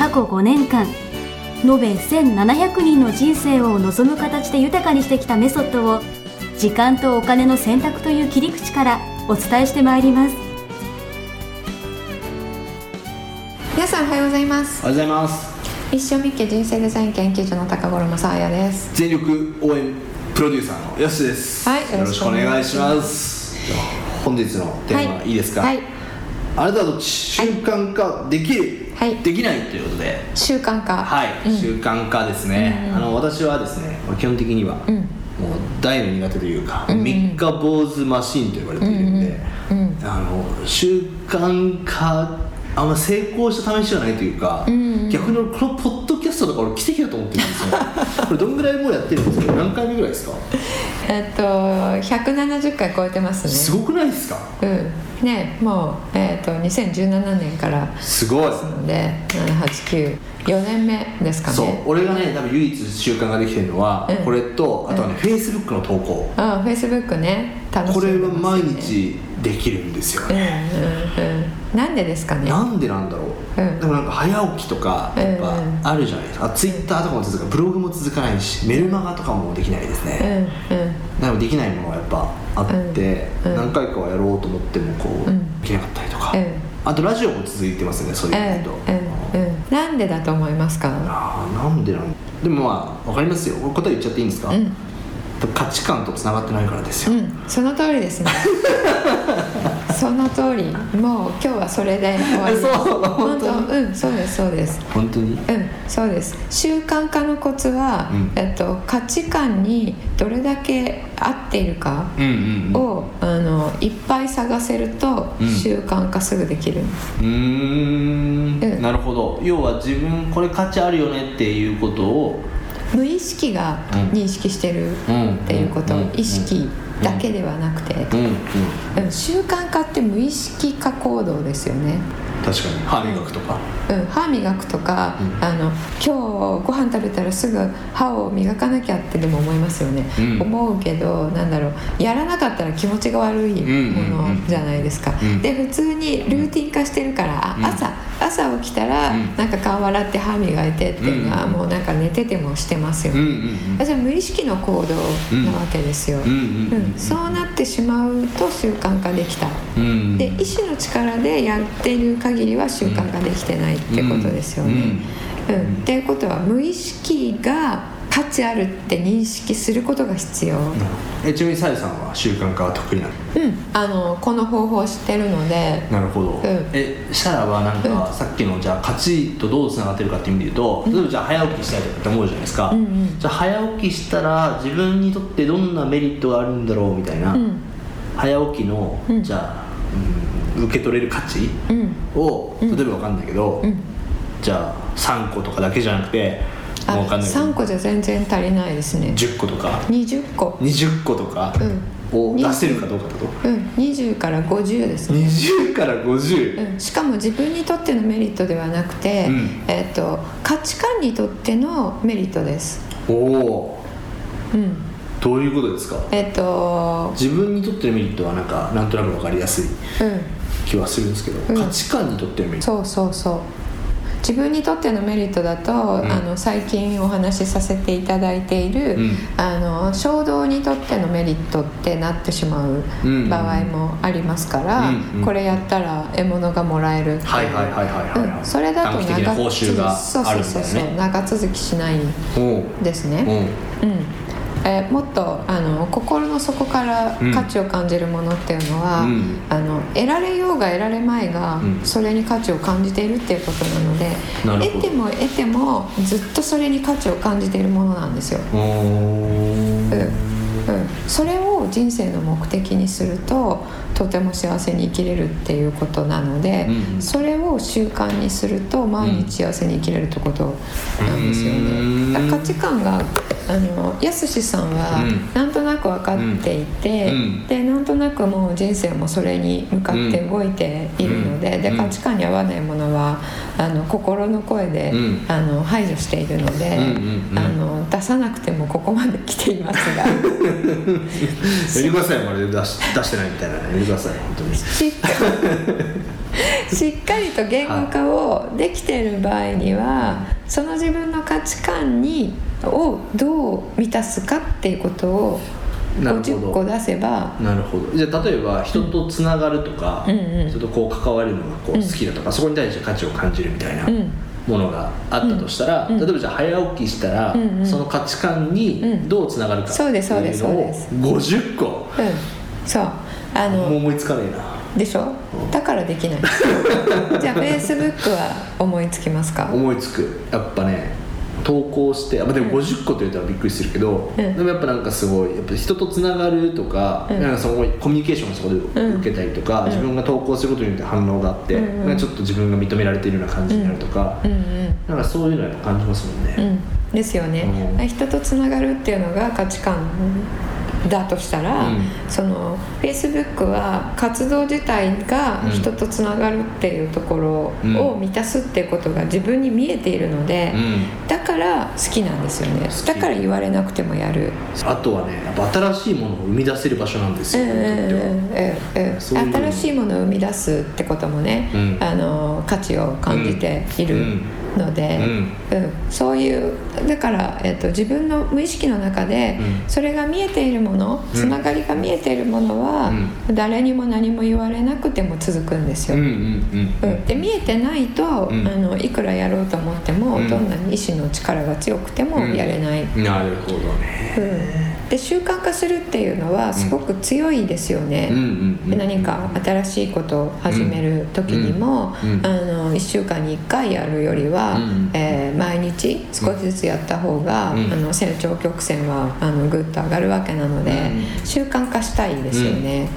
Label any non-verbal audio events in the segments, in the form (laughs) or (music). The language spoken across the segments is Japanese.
過去5年間延べ1700人の人生を望む形で豊かにしてきたメソッドを時間とお金の選択という切り口からお伝えしてまいります。皆さんおはようございます。おはようございます。一生みっけ人生デザイン研究所の高頃もさあやです。全力応援プロデューサーのやすです。はいよろしくお願いします。本日のテーマ、い、いですか、はい。あなたはどっち？習慣化できる、はいできないということで。習慣化。はい、うん。習慣化ですね、あの私はですね基本的には、うん。もう大の苦手というか、うんうん。三日坊主マシーンと呼ばれているんで、うんうんあの習慣化あんま成功した試しはないというか、うんうん逆に俺このポッドキャストとか俺奇跡だと思ってるんですよ。(laughs) これどんぐらいもうやってるんですか？何回目ぐらいですか？えっと170回超えてますね。すごくないですか？うんねもう、えっと2017年からすごい。なので789年目ですかね。そう俺がね多分唯一習慣ができてるのは、うん。これとあとはね、フェイスブックの投稿。あフェイスブックね。楽しこれんでは毎日できるんですようんね、うんうん。なんでですかね。なんでなんだろう、うんでもなんか早起きとかやっぱあるじゃないですか、ツイッターとかも続かブログも続かないしメルマガとかもできないですうん。ね、うん。でもできないものがやっぱあって、何回かはやろうと思ってもこう、うん。できなかったりとか、うん。あとラジオも続いてますねそういう意味で言うと、なんでだと思いますか？ああなんでなん？でもまあ分かりますよ。答え言っちゃっていいんですか、うん。価値観とつながってないからですよ、うん。その通りですね (laughs) その通り。もう今日はそれで終わり。(laughs) そう本本当当うんそうですそうです。本当に？うんそうです。習慣化のコツは、うん。えっと、価値観にどれだけ合っているかうんうんうん。を、あのいっぱい探せると、うん。習慣化すぐできる。うん。なるほど。要は自分これ価値あるよねっていうことを無意識がうん。認識してるうんっていうこと、うん。意識だけではなくて、習慣化って無意識化行動ですよね。確かに。歯磨くとか、うん、歯磨くとか、うん。あの今日ご飯食べたらすぐ歯を磨かなきゃってでも思いますよね、うん。思うけどなんだろう。やらなかったら気持ちが悪いものじゃないですか、うん。で普通にルーティン化してるから、あうん。朝朝起きたら、うん。なんか顔洗って歯磨いてっていうのは、うん。もうなんか寝ててもしてますよ。うんね、うん。それは無意識の行動なわけですよ、うんうんうんうん。そうなってしまうと習慣化できた。うん。うんで意志の力でやっている限りは習慣ができてないってことですよね。うん。っていうことは無意識が価値あるって認識することが必要。えちなみにさやさんは習慣化は得意なの？うん、あのこの方法を知ってるので、なるほど、ん。えしたらはなんか、うん。さっきのじゃあ価値とどうつながってるかっていう意味で言うと、例えばじゃあ早起きしたいとかって思うじゃないですか、うんうん。じゃあ早起きしたら自分にとってどんなメリットがあるんだろうみたいな、うん。早起きの、うん。じゃあ、うん受け取れる価値うん、をうん。例えば分かんないけど、うん。じゃあ3個とかだけじゃなくてあかんないけど。3個じゃ全然足りないですね。10個とか？20個、20個とか？を出せるかどうかってこと、うん、20から50ですね。20から50、うん、しかも自分にとってのメリットではなくて、うん。えっと価値観にとってのメリットです。おお。うん、どういうことですか？えっと、自分にとってのメリットはなんかなんとなく分かりやすいうん。気はするんですけど、うん。価値観にとってのメリット。そうそうそう自分にとってのメリットだと、ん。あの最近お話しさせていただいている、うん。あの衝動にとってのメリットってなってしまううん。場合もありますから、うんうん。これやったら獲物がもらえる。っていうはいはいはいはいはいはい。うん。それだと短期的な報酬がそうそうそう長続きしないですね、おう。うん。えーもっとあの心の底からうん。価値を感じるものっていうのは、うん。あの得られようが得られまいが、うん。それに価値を感じているっていうことなので得ても得てもずっとそれに価値を感じているものなんですよ。おー。うん、それを人生の目的にするととても幸せに生きれるっていうことなので、うんうん。それを習慣にすると毎日幸せに生きれるってことなんですようん。ね。価値観があのやすしさんはうん。なんとなく分かっていて、うん。でなんとなくもう人生もそれに向かって動いているので,、うん。うん。で価値観に合わないものはあの心の声で、うん。あの排除しているので、あの出さなくてもここまで来ていますが。(laughs) やめてくださいまで。出し出してないみたいなのやめてください本当に。(laughs) しっかりと言語化をできている場合にはその自分の価値観にをどう満たすかっていうことをなるほど。50個出せばなるほど。じゃあ例えば人とつながるとか、うんうん人とこう関わるのがこう好きだとか、そこに対して価値を感じるみたいなうん。ものがあったとしたら、うん。例えばじゃあ早起きしたら、うんうん。その価値観にうん。どうつながるかってそうですそうですいうのをそう50個。うん。そう。あの思いつかねえな。でしょ？だからできない。(laughs) じゃあフェイスブックは思いつきますか？思いつく。やっぱね投稿してあまあでも50個と言ったらびっくりするけど、うん。でもやっぱなんかすごいやっぱ人とつながるとか,、うん。なんかそのコミュニケーションをそこでうん。受けたりとか、うん。自分が投稿することによって反応があって、うんうんなんかちょっと自分が認められているような感じになるとか、うんうんなんかそういうのはやっぱ感じますもんね、うん、ですよね、うん。人とつながるっていうのが価値観だとしたら、うん。そのフェイスブックは活動自体がうん人とつながるっていうところを満たすっていうことが自分に見えているので、から好きなんですよね。だから言われなくてもやる。あとはねやっぱ新しいものを生み出せる場所なんですよ、新しいものを生み出すってこともね、うん。あの価値を感じているので、うん。うん。そういうだから、えっと、自分の無意識の中で、うん。それが見えているものうん。つながりが見えているものは、誰にも何も言われなくても続くんですよ。うんうんうんうん。で見えてないと、ん。あのいくらやろうと思っても、うん。どんなに意志の力が強くてもうん。やれない、なるほどね。うんで習慣化するっていうのはすごく強いですよね、うんうんうん。で何か新しいことを始める時にも、うんうんあの1週間に1回やるよりは、うんえー毎日少しずつやった方が、うん。あの成長曲線はあのグッと上がるわけなので、う習慣化したいですよね。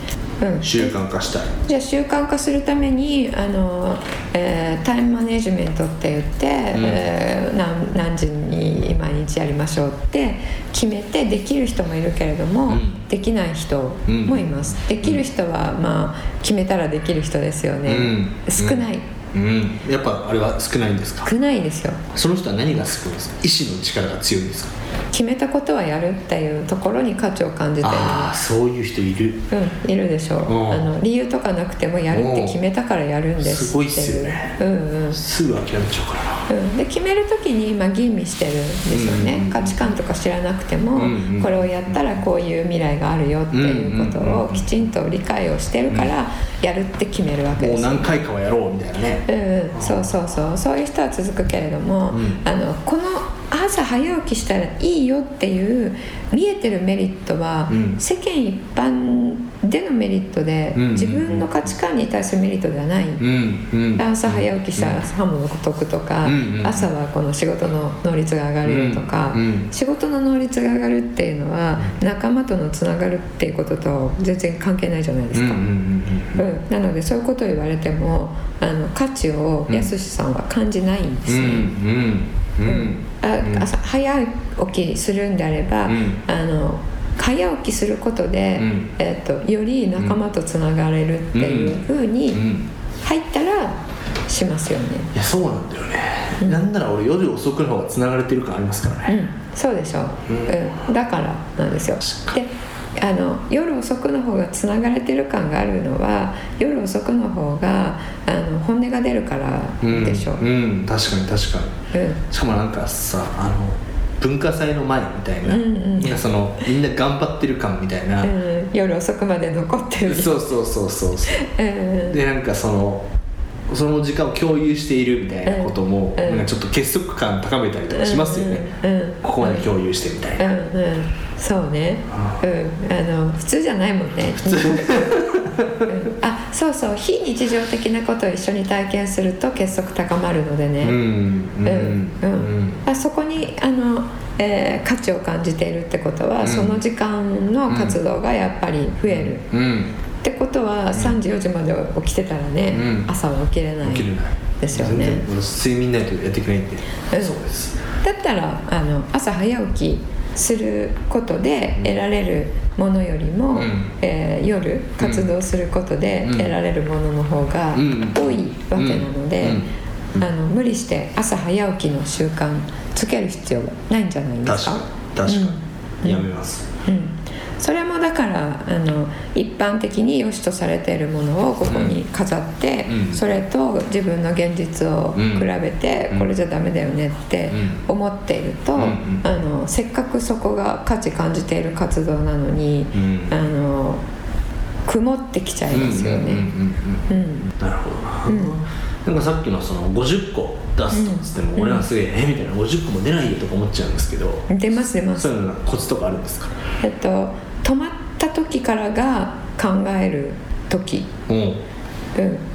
うん。習慣化したい。じゃあ習慣化するためにあの、えータイムマネジメントって言って、えー何何時に毎日やりましょうって決めてできる人もいるけれども、うん。できない人もいます、できる人は、まあ決めたらできる人ですよね、うん。少ない、うん。やっぱあれは少ないんですか？少ないですよ。その人は何が少ないですか？意志の力が強いんですか？決めたことはやるっていうところに価値を感じてああそういう人いる。うん、いるでしょう。うん。あの理由とかなくてもやるって決めたからやるんですすごいっすよね。ううんうん。すぐ諦めちゃうからなうん、で決める時に今吟味してるんですよね、うん価値観とか知らなくても、うんうん。これをやったらこういう未来があるよっていうことをきちんと理解をしてるからやるって決めるわけもうです。よ何回かはやろうみたいなね。うんうん、そうそうそう。そういう人は続くけれども、うん。あのこの朝早起きしたらいいよっていう見えてるメリットは、うん。世間一般でのメリットで、うん自分の価値観に対するメリットではない、うんうん。朝早起きしたらハムの得とか、うん。うん朝はこの仕事の能率が上がるよとか、うんうん。仕事の能率が上がるっていうのは仲間とのつながるっていうことと全然関係ないじゃないですか。うんなのでそういうことを言われてもあの価値をやすしさんは感じないんですね。んうん。あうん。朝早起きするんであれば、うん。あの早起きすることで、うん。えっとより仲間とつながれるっていうふうにうん。入ったらしますよね。いやそうなんだよね、なんなら俺夜遅くの方がつながれてる感ありますからね、うん、そうでしょ。う、うん。だからなんですよ。であの夜遅くの方がつながれてる感があるのは夜遅くの方があの本音が出るからうんでしょ。う、うん確かに確かに。うん。しかもなんかさあの文化祭の前みたいな,、うんうん。なそのみんな頑張ってる感みたいな、うん、夜遅くまで残ってる。そうそうそうそうそう。うん。でなんかそのその時間を共有しているみたいなことも、うん。なんかちょっと結束感高めたりとかしますよね、うん。うん。うん。ここまで共有してみたいな、うん。うん。そうね。あうん。あの普通じゃないもんね。うん。あそうそう。非日常的なことを一緒に体験すると結束高まるのでね、うん。うん。うん。うん。あそこにあのえー価値を感じているってことは、うん。その時間の活動がやっぱり増える、うんってことは3時4時まで起きてたらね、うん。朝は起きれない起きれない。ですよね。全然私睡眠ないとやってくれないんで、うんそうです。だったらあの朝早起きすることで得られるものよりも、うん。えー夜活動することでうん。得られるものの方がうん。多いわけなので、うん。あの無理して朝早起きの習慣つける必要はないんじゃないですか？確かに。確かに、うんやめます。うん、それもだからあの一般的に良しとされているものをここに飾って、うん。それと自分の現実を比べて、うん。これじゃダメだよねってうん。思っていると、うんうん。あのせっかくそこが価値感じている活動なのに、うん。あの曇ってきちゃいますようんうんね。うんうんうん。なるほど。な、うんなんかさっきのその50個出すとっつっても、うん俺はすげええみたいな50個も出ないよとか思っちゃうんですけど、出ます出ます。そういうのコツとかあるんですか？えっと止まった時からが考える時、うん。うん、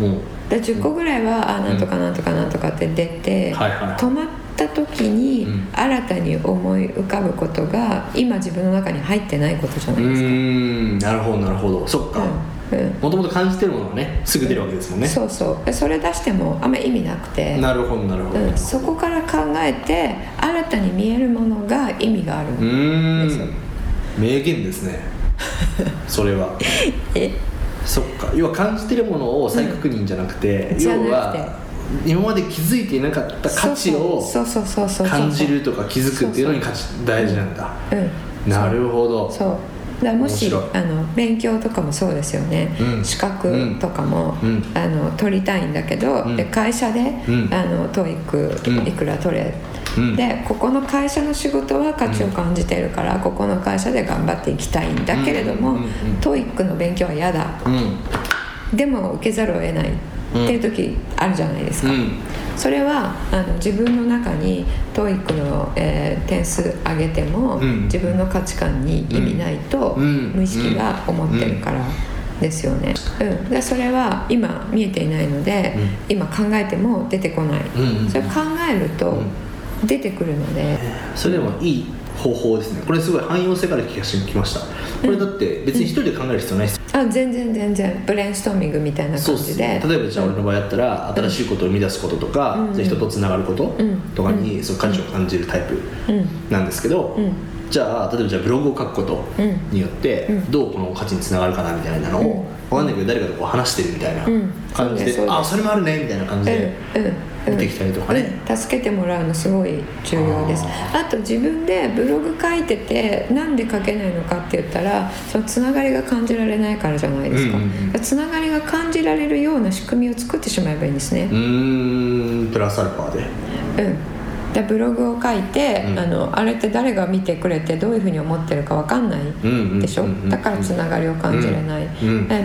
うん。で10個ぐらいはあなんとかなんとかなんとかって出て、はいはい止まった時にうん。新たに思い浮かぶことが今自分の中に入ってないことじゃうないですか。ーんなるほどなるほどそっかもともと感じてるものはねすぐ出るわけですもんね。そうそう。でそれ出してもあんまり意味なくて、なるほどなるほど、うん、そこから考えて新たに見えるものが意味があるうーですよん名言ですね。(laughs) それは。え？そっか。要は感じてるものを再確認じゃなくて、うん。要は今まで気づいていなかった価値をそうそう。そうそうそう感じるとか気づくっていうのに価値大事なんだ。うん。なるほど。そうだもしあの勉強とかもそうですよね、うん。資格とかも、うん。あの取りたいんだけど、うん。で会社で、うん。あの TOEIC うん。いくら取れ、うん。でここの会社の仕事は価値を感じてるから、ここの会社で頑張っていきたいんだけれども、うん。うん。うん。TOEIC の勉強は嫌だ。うん。でも受けざるを得ないっていう時あるじゃないですか、うん。それはあの自分の中に TOEIC の、えー点数上げても、うん。自分の価値観に意味ないと、うん。無意識が思ってるからですよね、うん。でそれは今見えていないので、う今考えても出てこない、それ考えると出てくるので、それでもいい方法ですね。これすごい汎用性から気がしてきました。これだって別に一人で考える必要ないです。あ全然全然。ブレインストーミングみたいなそう感じで。ね例えばじゃあ俺の場合だったら新しいことを生み出すこととか、うん。人とつながることうんとかにその価値を感じるタイプうん。なんですけど、うん。じゃあ例えばじゃあブログを書くことによってうん。どうこの価値につながるかなみたいなのを、うん。わかんないけど誰かとこう話してるみたいなうん。感じで、そうですあそれもあるねみたいな感じで、うんうん見てきたりとかね。うん助けてもらうのすごい重要です。あと自分でブログ書いててなんで書けないのかって言ったらそのつながりが感じられないからじゃないですか,、うんうんうん。つながりが感じられるような仕組みを作ってしまえばいいんですね。うーんプラスアルファで。うん。でブログを書いて、うん。あのあれって誰が見てくれてどういうふうに思ってるか分かんないんでしょ、うんうん。うんだからつながりを感じれない、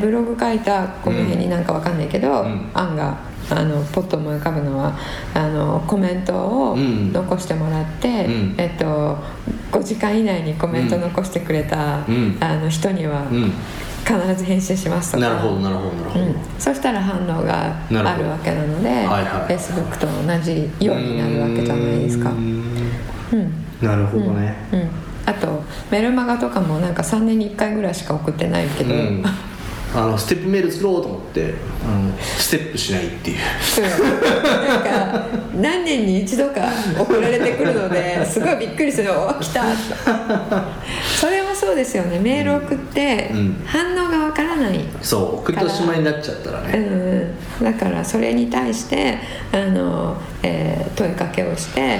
ブログ書いたこの辺になんか分かんないけど、うん。案があのポッと思い浮かぶのはあのコメントをうん残してもらって、うん。えっと、5時間以内にコメント残してくれた、うん。あの人にはうん。必ず返信しますとか。なるほどなるほどなるほど、うん、そしたら反応があるわけなのではいはい。Facebook と同じようになるわけじゃないですか。うーん。うん。なるほどね、うん、あとメルマガとかもなんか3年に1回ぐらいしか送ってないけど、うんあのステップメール作ろうと思ってあのステップしないっていう。う。んなんか何年に一度か送られてくるので (laughs) すごいびっくりする「お来た!」それもそうですよね。メール送ってうん。反応がわからない、そう。送っておしまいになっちゃったらうね、ん、だからそれに対してあの、えー問いかけをして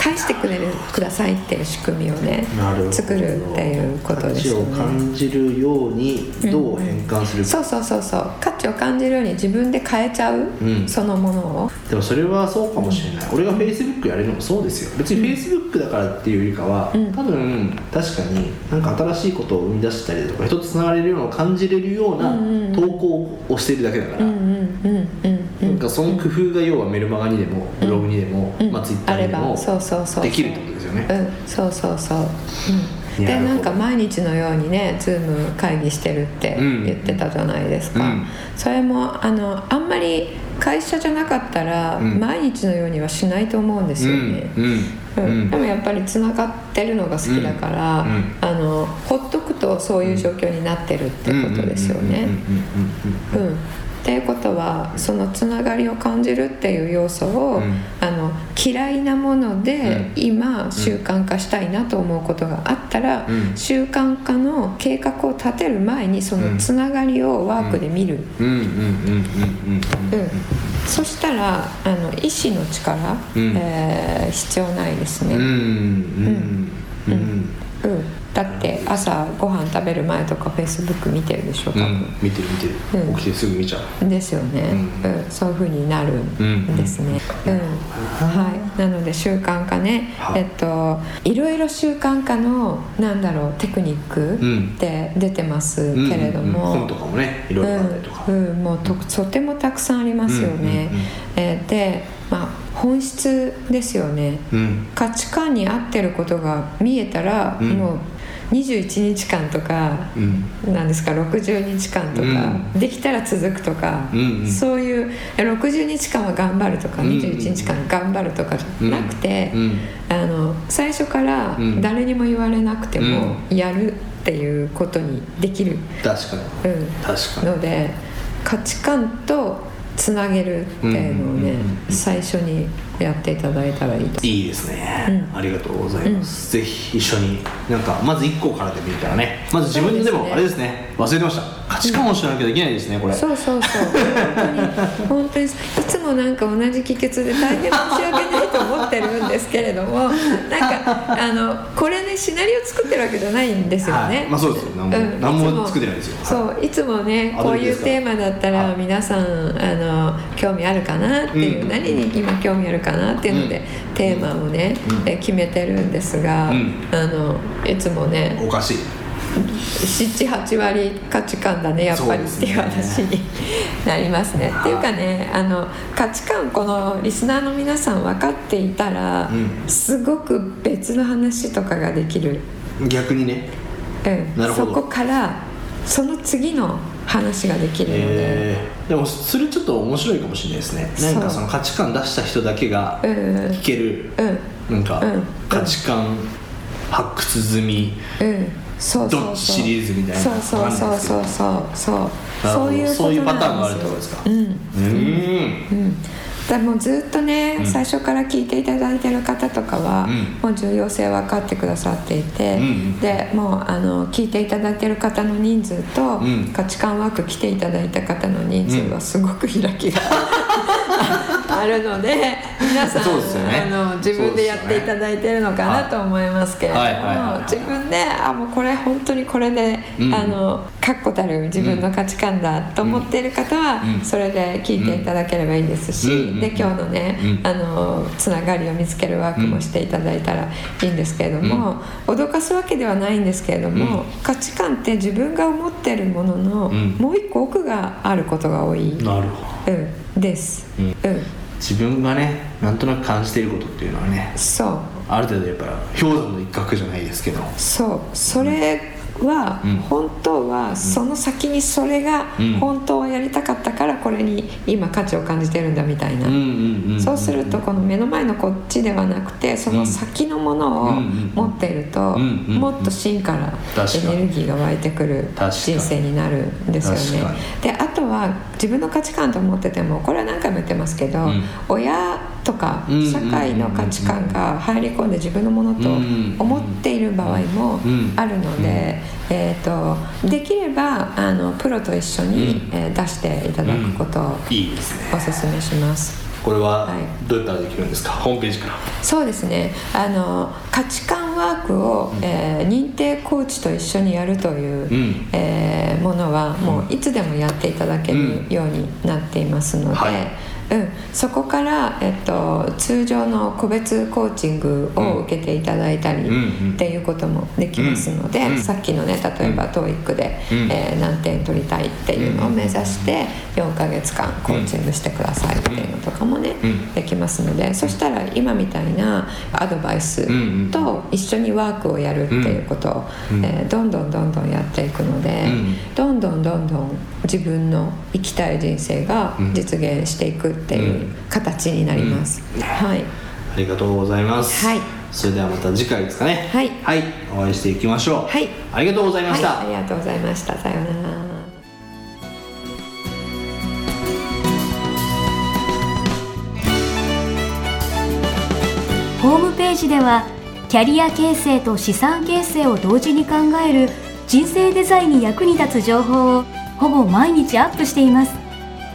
返してくれるくださいっていう仕組みをねなるほど。作るっていうことですよ価値をね。感じるようにどう変換するか、そうそうそうそう。価値を感じるように自分で変えちゃう、うん。そのものを。でもそれはそうかもしれない、俺が Facebook やれるのもそうですよ。別に Facebook だからっていうよりかは、うん。多分確かになんか新しいことを生み出したりとか人とつながれるような感じれるようなうんうん投稿をしているだけだから、うんうんうんうんなんかその工夫が要はメルマガにでもブログにでも、うん。まあ、Twitter あれにでもばそうそうそうできるってことですよね。うんそうそうそう、うん、でなんか毎日のようにね Zoom 会議してるってうん。言ってたじゃないですか、うん。それもあのあんまり会社じゃなかったらうん。毎日のようにはしないと思うんですよね、うん。でもやっぱりつながってるのが好きだから、うん。うん。あのほっとくとそういう状況になってるってことですよね。っていうことはそのつながりを感じるっていう要素を、うん。あの嫌いなもので、うん。今習慣化したいなと思うことがあったら、うん。習慣化の計画を立てる前にそのつながりをワークで見る。そしたらあの意志の力、うん。えー必要ないですね。うん。うん。うん。うん。うん、だって朝ご飯食べる前とかフェイスブック見てるでしょ多分、うん見てる見てる。うん。起きてすぐ見ちゃう。ですよね、ううん。そういう風になるんですね、うん。はい、なので習慣化ね、はい。えっといろいろ習慣化のなんだろうテクニックん。って出てますけれども、うん。うん本とかもねいろいろあったりとか。うん。うん、もうととてもたくさんありますよね、うんうんうん。えーで、まあ、本質ですよね。うん。価値観に合ってることが見えたら、うん。もう21日間とかうん。なんですか60日間とか、うできたら続くとか、うんうん。そういう60日間は頑張るとか、うんうん21日間頑張るとかじゃなくて、うん。あの最初からうん。誰にも言われなくてもやるっていうことにできる、確かに。うん、確かに。ので価値観とつなげるっていうのをね、うんうんうんうん。最初にやっていただいたらいいと。いいですね、うん。ありがとうございます、ぜひ一緒になんかまず1個からでもいいからね。まず自分でもあれですね。忘れてました。価値観を知らなきゃできないですねこれ。そうそうそう。本当に。本当に。いつもなんか同じ帰結で大変申し訳ないと思ってるんですけれども (laughs) なんかあのこれねシナリオ作ってるわけじゃないんですよね、はい。まあそうですよ。何も,、うん。何も作ってないですよ。そう。いつもねこういうテーマだったはい。ら皆さんあの興味あるかなっていう、うん何に今興味あるかなっていうので、うん。テーマをね、うん。え決めてるんですが、うん。あのいつもねおかしい。78割価値観だねやっぱりっていう話になりますね。っていう (laughs) かねあの価値観このリスナーの皆さん分かっていたら、うん。すごく別の話とかができる、逆にね。うん。そこからその次の話ができるので、えー。でもそれちょっと面白いかもしれないですね。なんかその価値観出した人だけがうん聞ける、うん。なんかうん。価値観発掘済みうん。そうそうそう。シリーズみたいなそうそうそうそうそう。そいうそういうパターンがあるってことですか？うん。うーん。うん、だもうずっとね、うん。最初から聞いていただいてる方とかは、うん。もう重要性分かってくださっていて、うんうん。でもうあの聞いていただいてる方の人数と、うん。価値観ワーク来ていただいた方の人数はすごく開きが、(laughs) あるので皆さん、ね。あの自分でやっていただいてるのかなと思いますけれども、はいはいはい。はい自分であもうこれ本当にこれで、うん。あの確固たる自分の価値観だと思っている方は、うん。それで聞いていただければいいですし、うんで今日のね、うん。あのつながりを見つけるワークもしていただいたらいいんですけれども、脅かすわけではないんですけれども、うん。価値観って自分が思ってるものの、うん。もう一個奥があることが多い、なるほど。うん、です、うん。うん、自分がねなんとなく感じていることっていうのはねそう。ある程度やっぱり氷山の一角じゃないですけど。そう。それはうん本当はその先にそれがうん本当はやりたかったからこれに今価値を感じてるんだみたいな、そうするとこの目の前のこっちではなくてその先のものを持っているともっと芯からエネルギーが湧いてくる人生になるんですよね。確。であとは自分の価値観と思っててもこれは何回も言ってますけど、うん。親とかうん社会の価値観が入り込んで自分のものと思っている場合もあるので、えー、とできればあのプロと一緒に、うん。えー出していただくことをおすすめします。これははい。どうやったらできるんですか？ホームページから。そうですね。あの価値観ワークを、えー認定コーチと一緒にやるという、うん。えーものはもういつでもやっていただけるうん。ようになっていますので、はいうん、そこから、えっと、通常の個別コーチングを受けていただいたりっていうこともできますので、うん。さっきのね例えば TOEIC で、うん。えー何点取りたいっていうのを目指して4ヶ月間コーチングしてくださいっていうのとかもね、うん。できますのでそしたら今みたいなアドバイスと一緒にワークをやるっていうことを、うん。えーどんどんどんどんやっていくので、うん。どんどんどんどん自分の生きたい人生が実現していくっていう形になります、はい。ありがとうございます、はい。それではまた次回ですかね。はい。お会いしていきましょう。はい。ありがとうございました、はい、ありがとうございました。さようなら。ホームページではキャリア形成と資産形成を同時に考える人生デザインに役に立つ情報をほぼ毎日アップしています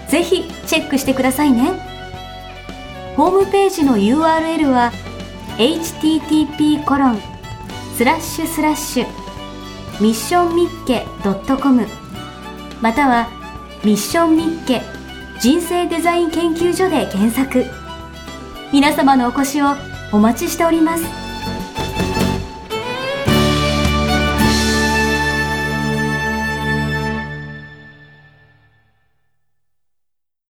ぜひチェックしてくださいね。ホームページの URL は http コロンスラッシュスラッシュミッションミッケ .com またはミッションミッケ人生デザイン研究所で検索。皆様のお越しをお待ちしております。